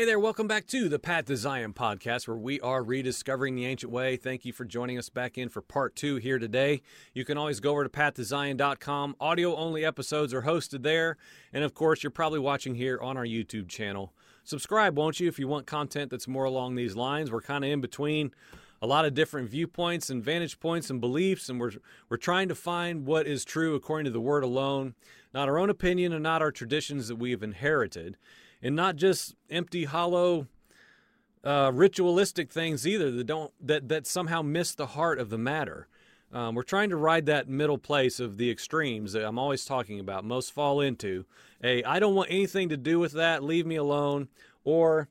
Hey there, welcome back to the Path to Zion podcast, where we are rediscovering the ancient way. Thank you for joining us back in for part two here today. You can always go over to pathtozion.com. Audio only episodes are hosted there. And of course, you're probably watching here on our YouTube channel. Subscribe, won't you, if you want content that's more along these lines. We're kind of in between a lot of different viewpoints and vantage points and beliefs, and we're, we're trying to find what is true according to the Word alone, not our own opinion and not our traditions that we have inherited and not just empty, hollow, uh, ritualistic things either that don't that that somehow miss the heart of the matter. Um, we're trying to ride that middle place of the extremes that I'm always talking about. Most fall into a I don't want anything to do with that. Leave me alone. Or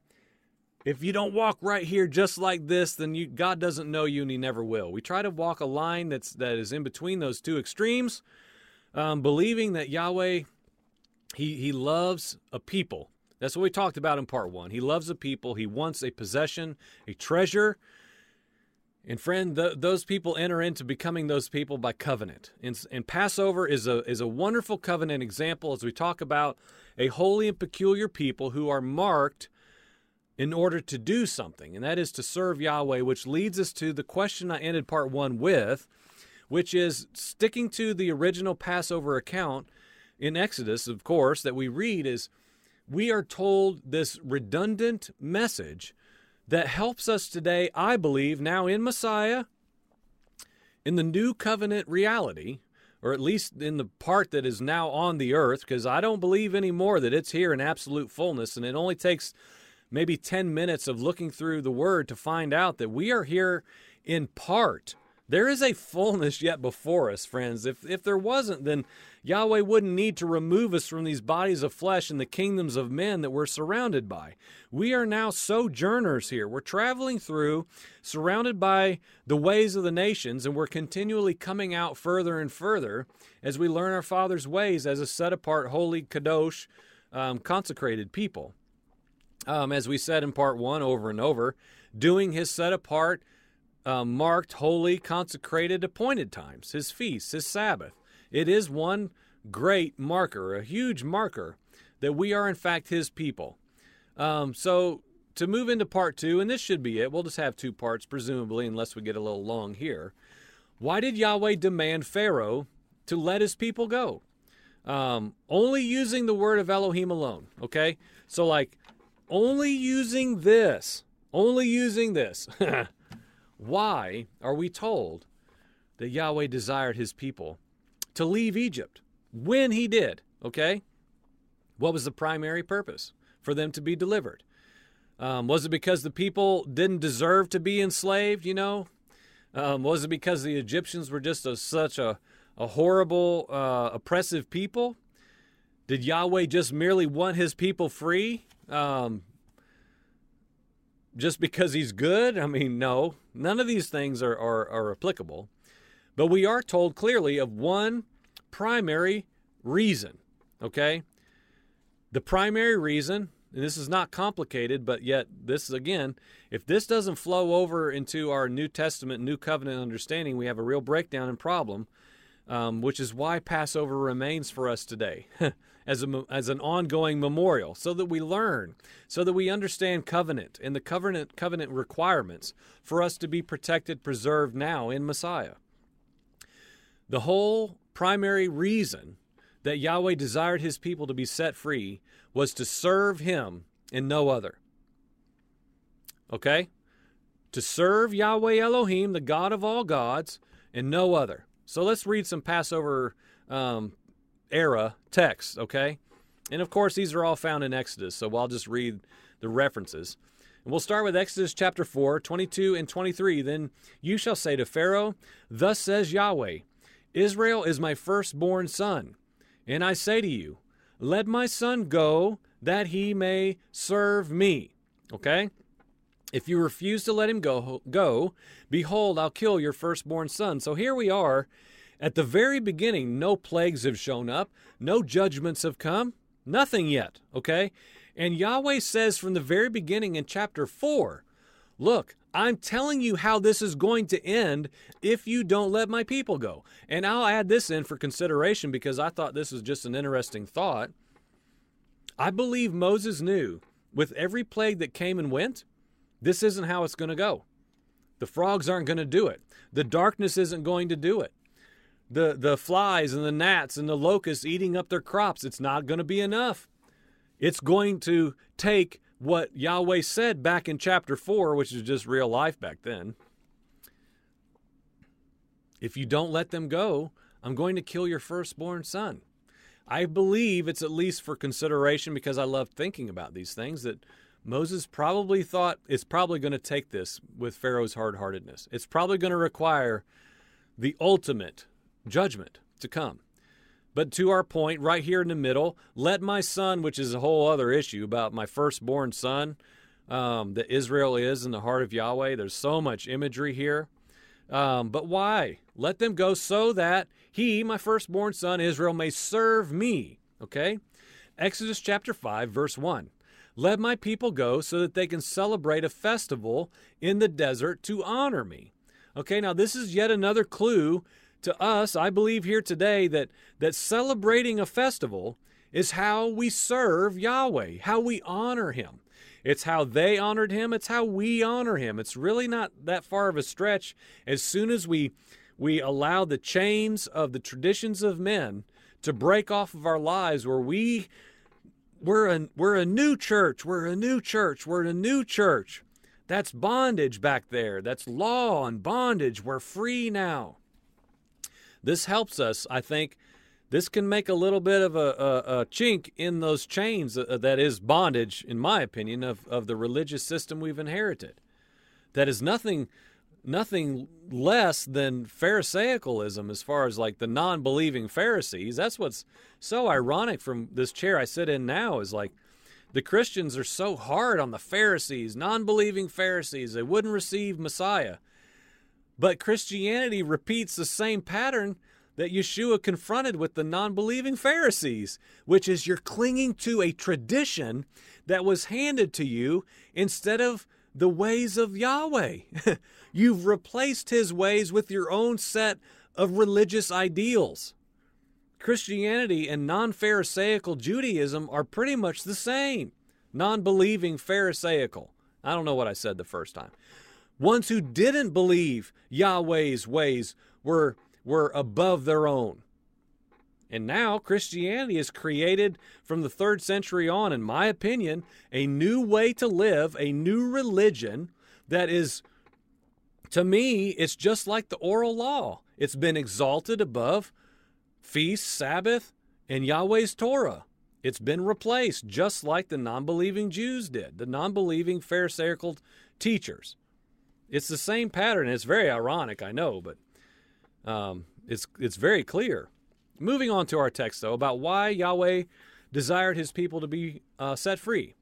if you don't walk right here just like this, then you, God doesn't know you and He never will. We try to walk a line that's that is in between those two extremes, um, believing that Yahweh He He loves a people that's what we talked about in part one. He loves the people. He wants a possession, a treasure. And friend, th- those people enter into becoming those people by covenant. And, and Passover is a is a wonderful covenant example as we talk about a holy and peculiar people who are marked in order to do something, and that is to serve Yahweh, which leads us to the question I ended part one with, which is sticking to the original Passover account in Exodus, of course, that we read is we are told this redundant message that helps us today, I believe, now in Messiah, in the new covenant reality, or at least in the part that is now on the earth, because I don't believe anymore that it's here in absolute fullness, and it only takes maybe 10 minutes of looking through the word to find out that we are here in part. There is a fullness yet before us, friends. If, if there wasn't, then Yahweh wouldn't need to remove us from these bodies of flesh and the kingdoms of men that we're surrounded by. We are now sojourners here. We're traveling through, surrounded by the ways of the nations, and we're continually coming out further and further as we learn our Father's ways as a set apart, holy, kadosh, um, consecrated people. Um, as we said in part one over and over, doing his set apart, uh, marked, holy, consecrated, appointed times, his feasts, his Sabbath. It is one great marker, a huge marker, that we are in fact His people. Um, so to move into part two, and this should be it, we'll just have two parts, presumably, unless we get a little long here. Why did Yahweh demand Pharaoh to let his people go? Um, only using the word of Elohim alone, okay? So, like, only using this, only using this. Why are we told that Yahweh desired his people to leave Egypt when he did, okay? What was the primary purpose? For them to be delivered. Um, was it because the people didn't deserve to be enslaved, you know? Um, was it because the Egyptians were just a, such a, a horrible, uh, oppressive people? Did Yahweh just merely want his people free? Um, just because he's good? I mean, no. None of these things are, are, are applicable. But we are told clearly of one primary reason, okay? The primary reason, and this is not complicated, but yet this is again, if this doesn't flow over into our New Testament, New Covenant understanding, we have a real breakdown and problem, um, which is why Passover remains for us today as, a, as an ongoing memorial, so that we learn, so that we understand covenant and the covenant, covenant requirements for us to be protected, preserved now in Messiah. The whole primary reason that Yahweh desired his people to be set free was to serve him and no other. Okay? To serve Yahweh Elohim, the God of all gods, and no other. So let's read some Passover um, era texts, okay? And of course, these are all found in Exodus, so I'll just read the references. And we'll start with Exodus chapter 4, 22 and 23. Then you shall say to Pharaoh, Thus says Yahweh, Israel is my firstborn son. And I say to you, let my son go that he may serve me. Okay? If you refuse to let him go, go, behold, I'll kill your firstborn son. So here we are. At the very beginning, no plagues have shown up, no judgments have come, nothing yet, okay? And Yahweh says from the very beginning in chapter 4, look, I'm telling you how this is going to end if you don't let my people go. And I'll add this in for consideration because I thought this was just an interesting thought. I believe Moses knew with every plague that came and went, this isn't how it's going to go. The frogs aren't going to do it. The darkness isn't going to do it. The, the flies and the gnats and the locusts eating up their crops, it's not going to be enough. It's going to take what Yahweh said back in chapter 4, which is just real life back then. If you don't let them go, I'm going to kill your firstborn son. I believe it's at least for consideration because I love thinking about these things that Moses probably thought it's probably going to take this with Pharaoh's hard heartedness. It's probably going to require the ultimate judgment to come. But to our point, right here in the middle, let my son, which is a whole other issue about my firstborn son, um, that Israel is in the heart of Yahweh. There's so much imagery here. Um, but why? Let them go so that he, my firstborn son Israel, may serve me. Okay? Exodus chapter 5, verse 1. Let my people go so that they can celebrate a festival in the desert to honor me. Okay, now this is yet another clue to us, I believe here today, that, that celebrating a festival is how we serve Yahweh, how we honor Him. It's how they honored Him, it's how we honor Him. It's really not that far of a stretch. As soon as we, we allow the chains of the traditions of men to break off of our lives, where we we're a, we're a new church, we're a new church, we're a new church. That's bondage back there. That's law and bondage. We're free now. This helps us, I think. This can make a little bit of a, a, a chink in those chains uh, that is bondage, in my opinion, of, of the religious system we've inherited. That is nothing nothing less than Pharisaicalism as far as like the non believing Pharisees. That's what's so ironic from this chair I sit in now is like the Christians are so hard on the Pharisees, non believing Pharisees. They wouldn't receive Messiah. But Christianity repeats the same pattern that Yeshua confronted with the non believing Pharisees, which is you're clinging to a tradition that was handed to you instead of the ways of Yahweh. You've replaced his ways with your own set of religious ideals. Christianity and non Pharisaical Judaism are pretty much the same. Non believing Pharisaical. I don't know what I said the first time ones who didn't believe Yahweh's ways were, were above their own. And now Christianity has created, from the third century on, in my opinion, a new way to live, a new religion that is, to me, it's just like the oral law. It's been exalted above feast, Sabbath, and Yahweh's Torah. It's been replaced just like the non believing Jews did, the non believing Pharisaical teachers. It's the same pattern. It's very ironic, I know, but um, it's it's very clear. Moving on to our text, though, about why Yahweh desired his people to be uh, set free.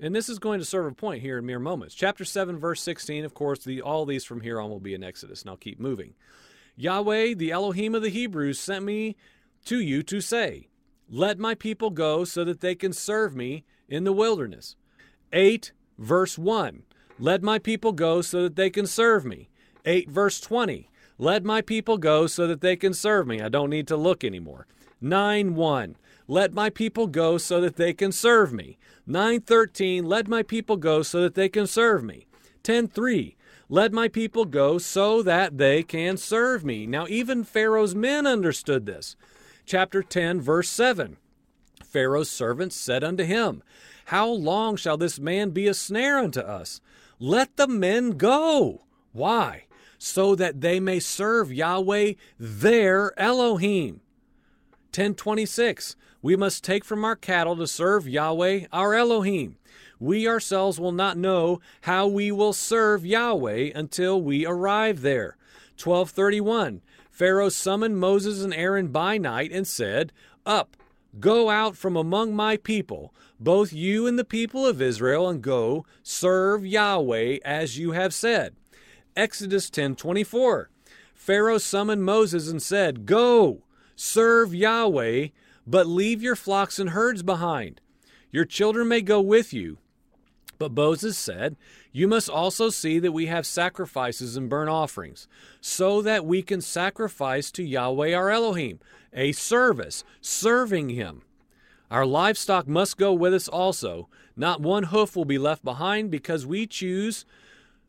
And this is going to serve a point here in mere moments. Chapter 7, verse 16, of course, the, all these from here on will be in Exodus, and I'll keep moving. Yahweh, the Elohim of the Hebrews, sent me to you to say, Let my people go so that they can serve me in the wilderness. 8, verse 1. Let my people go so that they can serve me. 8 verse 20. Let my people go so that they can serve me. I don't need to look anymore. 9 1. Let my people go so that they can serve me. 913. Let my people go so that they can serve me. 10:3. Let my people go so that they can serve me. Now even Pharaoh's men understood this. Chapter 10 verse 7. Pharaoh's servants said unto him, How long shall this man be a snare unto us? Let the men go. Why? So that they may serve Yahweh their Elohim. 1026. We must take from our cattle to serve Yahweh our Elohim. We ourselves will not know how we will serve Yahweh until we arrive there. 1231. Pharaoh summoned Moses and Aaron by night and said, Up, Go out from among my people, both you and the people of Israel, and go serve Yahweh as you have said. Exodus 10:24. Pharaoh summoned Moses and said, "Go, serve Yahweh, but leave your flocks and herds behind. Your children may go with you." But Moses said, You must also see that we have sacrifices and burnt offerings, so that we can sacrifice to Yahweh our Elohim a service, serving Him. Our livestock must go with us also, Not one hoof will be left behind because we choose.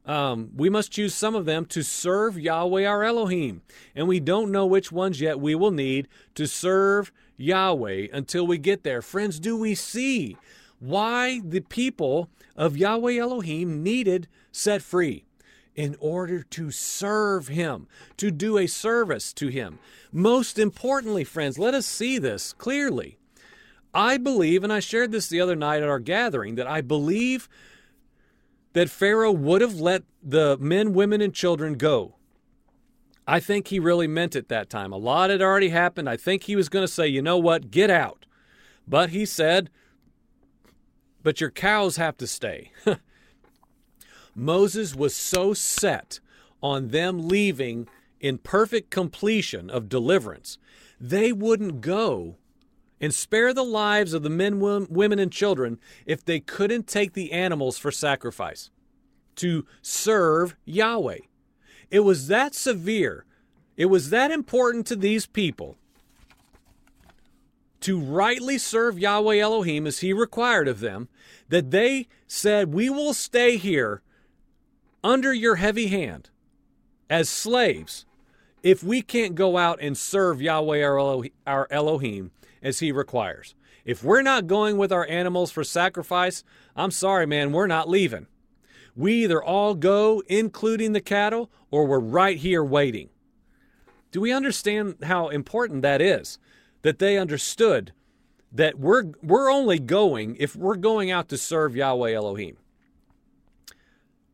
Um, we must choose some of them to serve Yahweh our Elohim. And we don't know which ones yet we will need to serve Yahweh until we get there. Friends, do we see why the people of Yahweh Elohim needed set free? In order to serve Him, to do a service to Him. Most importantly, friends, let us see this clearly. I believe, and I shared this the other night at our gathering, that I believe that Pharaoh would have let the men, women, and children go. I think he really meant it that time. A lot had already happened. I think he was going to say, you know what, get out. But he said, but your cows have to stay. Moses was so set on them leaving in perfect completion of deliverance, they wouldn't go and spare the lives of the men, women, and children if they couldn't take the animals for sacrifice to serve Yahweh. It was that severe, it was that important to these people to rightly serve Yahweh Elohim as he required of them that they said, We will stay here under your heavy hand as slaves if we can't go out and serve Yahweh our Elohim as he requires. If we're not going with our animals for sacrifice, I'm sorry, man, we're not leaving. We either all go, including the cattle, or we're right here waiting. Do we understand how important that is? That they understood that we're, we're only going if we're going out to serve Yahweh Elohim.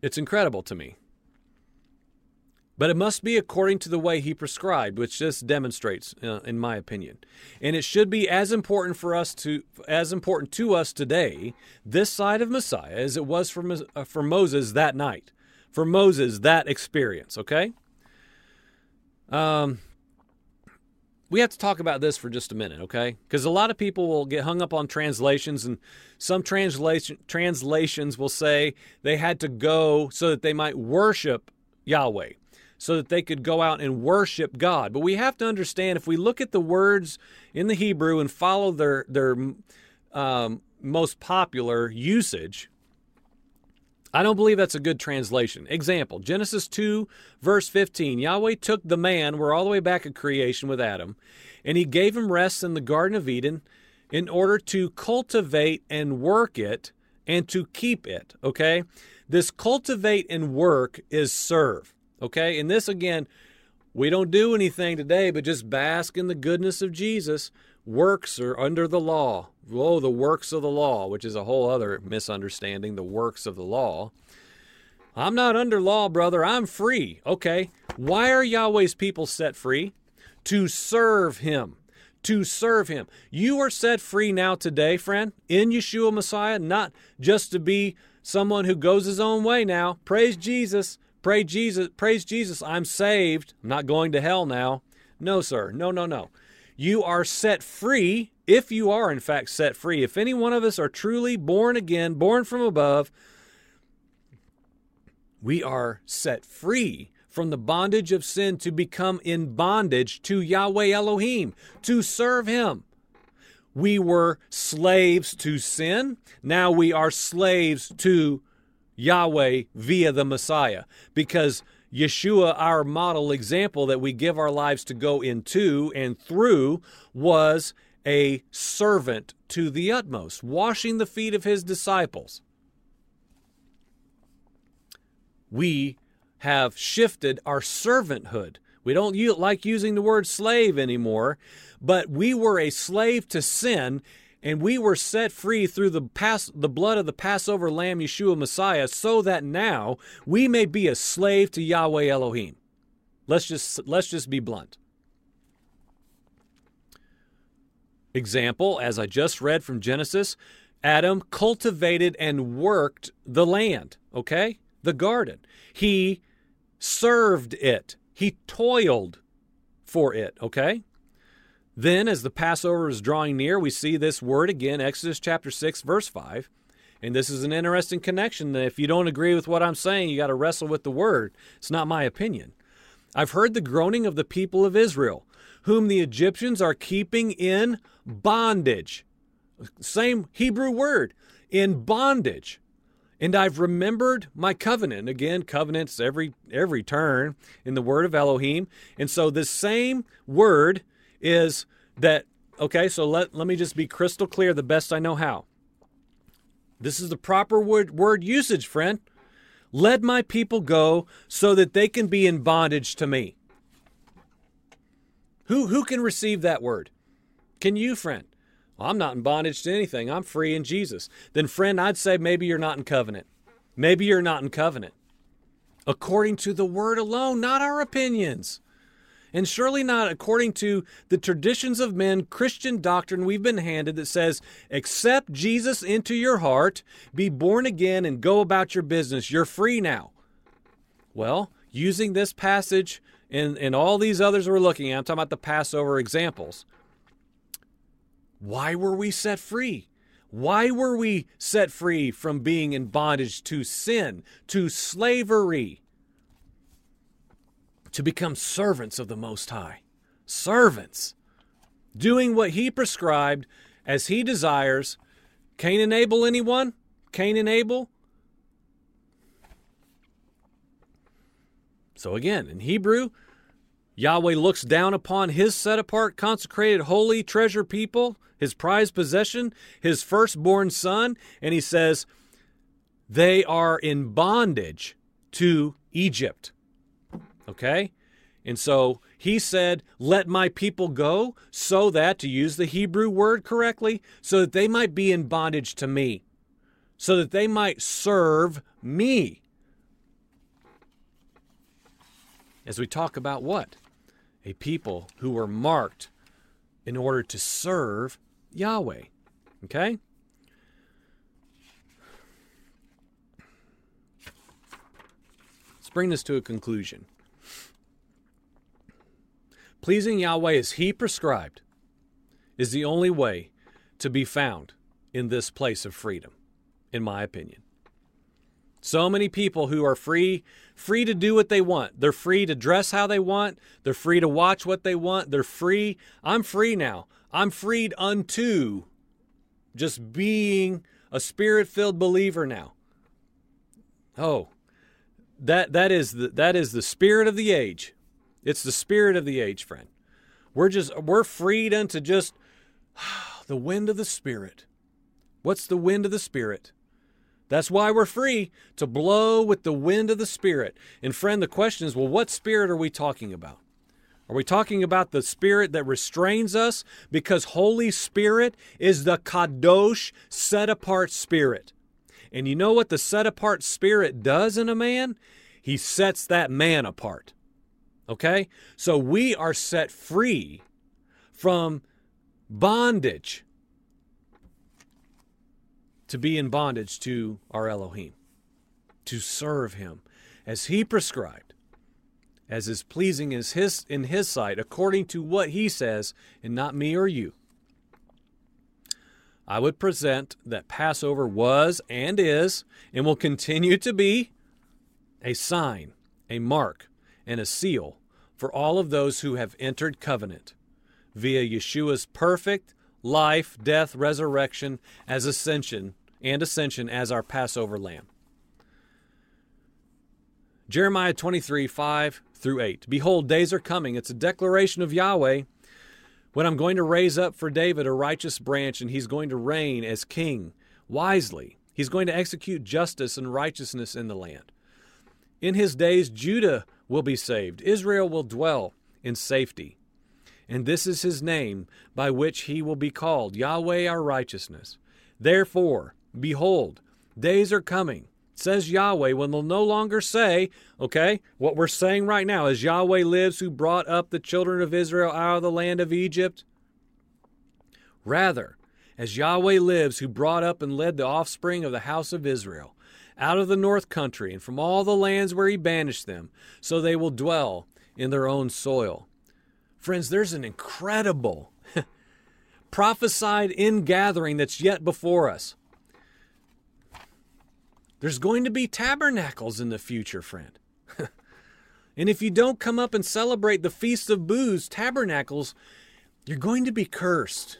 It's incredible to me. But it must be according to the way he prescribed, which this demonstrates, uh, in my opinion. And it should be as important for us to, as important to us today, this side of Messiah, as it was for, uh, for Moses that night, for Moses that experience. Okay. Um, we have to talk about this for just a minute, okay? Because a lot of people will get hung up on translations, and some translation translations will say they had to go so that they might worship Yahweh so that they could go out and worship God. But we have to understand if we look at the words in the Hebrew and follow their their um, most popular usage, I don't believe that's a good translation. Example Genesis 2, verse 15 Yahweh took the man, we're all the way back at creation with Adam, and he gave him rest in the Garden of Eden in order to cultivate and work it and to keep it. Okay? This cultivate and work is serve. Okay? And this, again, we don't do anything today but just bask in the goodness of Jesus. Works are under the law. Oh, the works of the law, which is a whole other misunderstanding, the works of the law. I'm not under law, brother. I'm free. Okay. Why are Yahweh's people set free? To serve Him. To serve Him. You are set free now today, friend, in Yeshua Messiah, not just to be someone who goes his own way now. Praise Jesus. Pray Jesus, praise Jesus, I'm saved. I'm not going to hell now. No, sir. No, no, no. You are set free if you are in fact set free. If any one of us are truly born again, born from above, we are set free from the bondage of sin to become in bondage to Yahweh Elohim, to serve Him. We were slaves to sin. Now we are slaves to Yahweh via the Messiah because Yeshua, our model example that we give our lives to go into and through, was a servant to the utmost, washing the feet of his disciples. We have shifted our servanthood. We don't like using the word slave anymore, but we were a slave to sin and we were set free through the pass, the blood of the Passover lamb Yeshua Messiah so that now we may be a slave to Yahweh Elohim. Let's just let's just be blunt. Example, as I just read from Genesis, Adam cultivated and worked the land, okay? The garden. He served it. He toiled for it, okay? Then, as the Passover is drawing near, we see this word again, Exodus chapter 6, verse 5. And this is an interesting connection. If you don't agree with what I'm saying, you got to wrestle with the word. It's not my opinion. I've heard the groaning of the people of Israel, whom the Egyptians are keeping in bondage. Same Hebrew word, in bondage. And I've remembered my covenant. Again, covenants every every turn in the word of Elohim. And so this same word is that okay, so let, let me just be crystal clear the best I know how. This is the proper word, word usage, friend. Let my people go so that they can be in bondage to me. Who who can receive that word? Can you, friend? Well, I'm not in bondage to anything. I'm free in Jesus. Then, friend, I'd say maybe you're not in covenant. Maybe you're not in covenant. According to the word alone, not our opinions. And surely not according to the traditions of men, Christian doctrine we've been handed that says, accept Jesus into your heart, be born again, and go about your business. You're free now. Well, using this passage and, and all these others we're looking at, I'm talking about the Passover examples. Why were we set free? Why were we set free from being in bondage to sin, to slavery? To become servants of the Most High. Servants. Doing what He prescribed as He desires. Cain and Abel, anyone? Cain and Abel? So again, in Hebrew, Yahweh looks down upon his set apart, consecrated, holy treasure people his prized possession, his firstborn son, and he says, they are in bondage to Egypt. Okay? And so he said, Let my people go, so that, to use the Hebrew word correctly, so that they might be in bondage to me, so that they might serve me. As we talk about what? A people who were marked in order to serve Yahweh. Okay? Let's bring this to a conclusion. Pleasing Yahweh as He prescribed is the only way to be found in this place of freedom, in my opinion. So many people who are free, free to do what they want. They're free to dress how they want. They're free to watch what they want. They're free. I'm free now. I'm freed unto just being a spirit-filled believer now. Oh, that that is the that is the spirit of the age. It's the spirit of the age, friend. We're just we're freed unto just the wind of the spirit. What's the wind of the spirit? That's why we're free to blow with the wind of the spirit. And friend, the question is, well, what spirit are we talking about? Are we talking about the spirit that restrains us? Because Holy Spirit is the kadosh, set apart spirit. And you know what the set apart spirit does in a man? He sets that man apart. Okay? So we are set free from bondage to be in bondage to our Elohim, to serve him as he prescribed as is pleasing as his in his sight according to what he says and not me or you i would present that passover was and is and will continue to be a sign a mark and a seal for all of those who have entered covenant via yeshua's perfect life death resurrection as ascension and ascension as our passover lamb Jeremiah 23, 5 through 8. Behold, days are coming. It's a declaration of Yahweh when I'm going to raise up for David a righteous branch and he's going to reign as king wisely. He's going to execute justice and righteousness in the land. In his days, Judah will be saved, Israel will dwell in safety. And this is his name by which he will be called Yahweh our righteousness. Therefore, behold, days are coming says Yahweh, when they'll no longer say, okay, what we're saying right now is Yahweh lives who brought up the children of Israel out of the land of Egypt. Rather, as Yahweh lives who brought up and led the offspring of the house of Israel out of the north country and from all the lands where he banished them, so they will dwell in their own soil. Friends, there's an incredible prophesied ingathering that's yet before us. There's going to be tabernacles in the future, friend. and if you don't come up and celebrate the Feast of Booths, tabernacles, you're going to be cursed.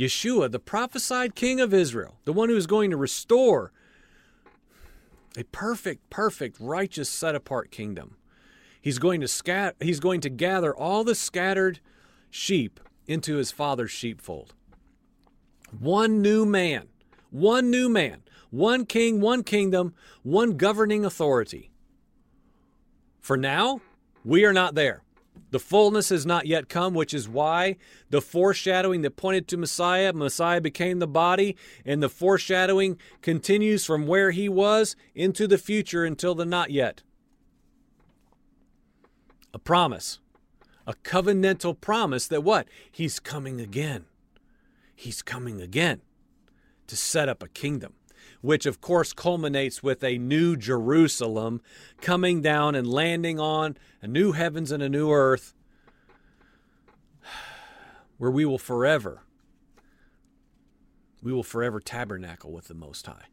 Yeshua, the prophesied king of Israel, the one who is going to restore a perfect, perfect, righteous, set apart kingdom. He's going to scat he's going to gather all the scattered sheep into his father's sheepfold. One new man, one new man, one king, one kingdom, one governing authority. For now, we are not there. The fullness has not yet come, which is why the foreshadowing that pointed to Messiah, Messiah became the body, and the foreshadowing continues from where he was into the future until the not yet. A promise, a covenantal promise that what? He's coming again. He's coming again to set up a kingdom which of course culminates with a new Jerusalem coming down and landing on a new heavens and a new earth where we will forever we will forever tabernacle with the most high.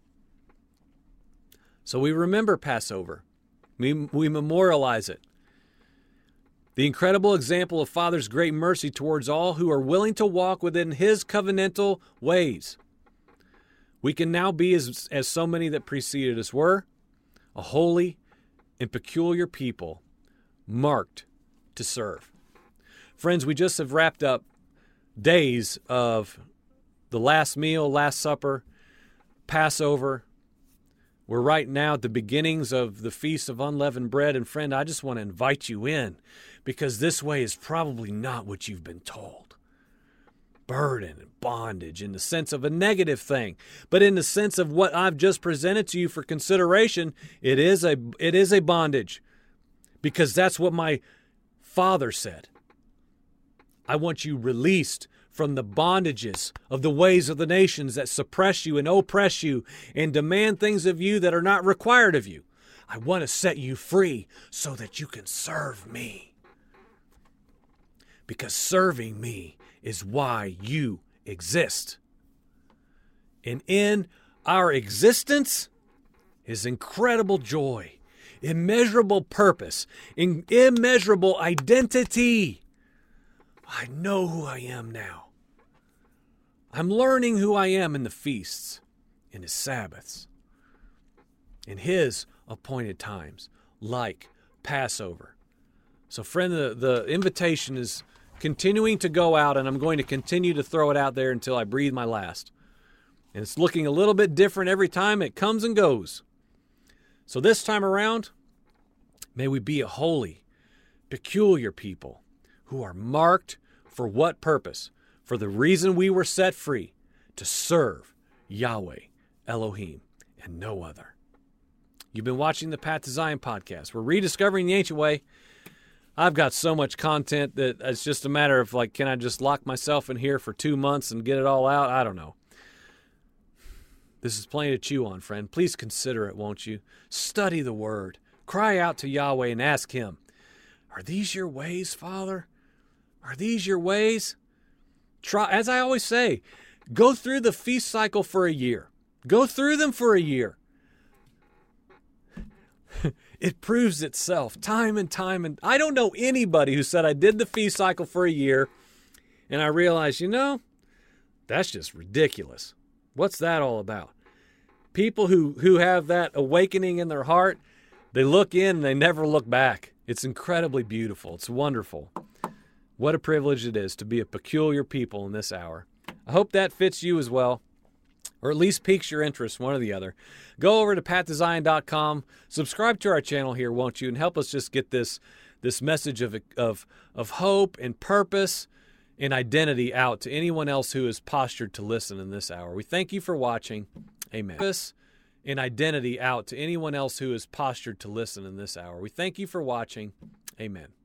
So we remember passover. We, we memorialize it. The incredible example of father's great mercy towards all who are willing to walk within his covenantal ways we can now be as, as so many that preceded us were a holy and peculiar people marked to serve. Friends, we just have wrapped up days of the last meal, Last Supper, Passover. We're right now at the beginnings of the Feast of Unleavened Bread. And friend, I just want to invite you in because this way is probably not what you've been told burden and bondage in the sense of a negative thing. But in the sense of what I've just presented to you for consideration it is a it is a bondage. Because that's what my father said. I want you released from the bondages of the ways of the nations that suppress you and oppress you and demand things of you that are not required of you. I want to set you free so that you can serve me because serving me is why you exist. And in our existence is incredible joy, immeasurable purpose, immeasurable identity. I know who I am now. I'm learning who I am in the feasts, in his Sabbaths, in his appointed times, like Passover. So, friend, the, the invitation is continuing to go out, and I'm going to continue to throw it out there until I breathe my last. And it's looking a little bit different every time it comes and goes. So this time around, may we be a holy, peculiar people who are marked for what purpose? For the reason we were set free to serve Yahweh, Elohim, and no other. You've been watching the Path to Zion podcast. We're rediscovering the ancient way. I've got so much content that it's just a matter of like, can I just lock myself in here for two months and get it all out? I don't know. This is plenty to chew on, friend. Please consider it, won't you? Study the word. Cry out to Yahweh and ask Him, Are these your ways, Father? Are these your ways? Try, as I always say, go through the feast cycle for a year. Go through them for a year it proves itself time and time and I don't know anybody who said I did the fee cycle for a year and I realized, you know, that's just ridiculous. What's that all about? People who who have that awakening in their heart, they look in and they never look back. It's incredibly beautiful. It's wonderful. What a privilege it is to be a peculiar people in this hour. I hope that fits you as well or at least piques your interest, one or the other. Go over to pathtozion.com, subscribe to our channel here, won't you, and help us just get this this message of of of hope and purpose and identity out to anyone else who is postured to listen in this hour. We thank you for watching. Amen. Purpose and identity out to anyone else who is postured to listen in this hour. We thank you for watching. Amen.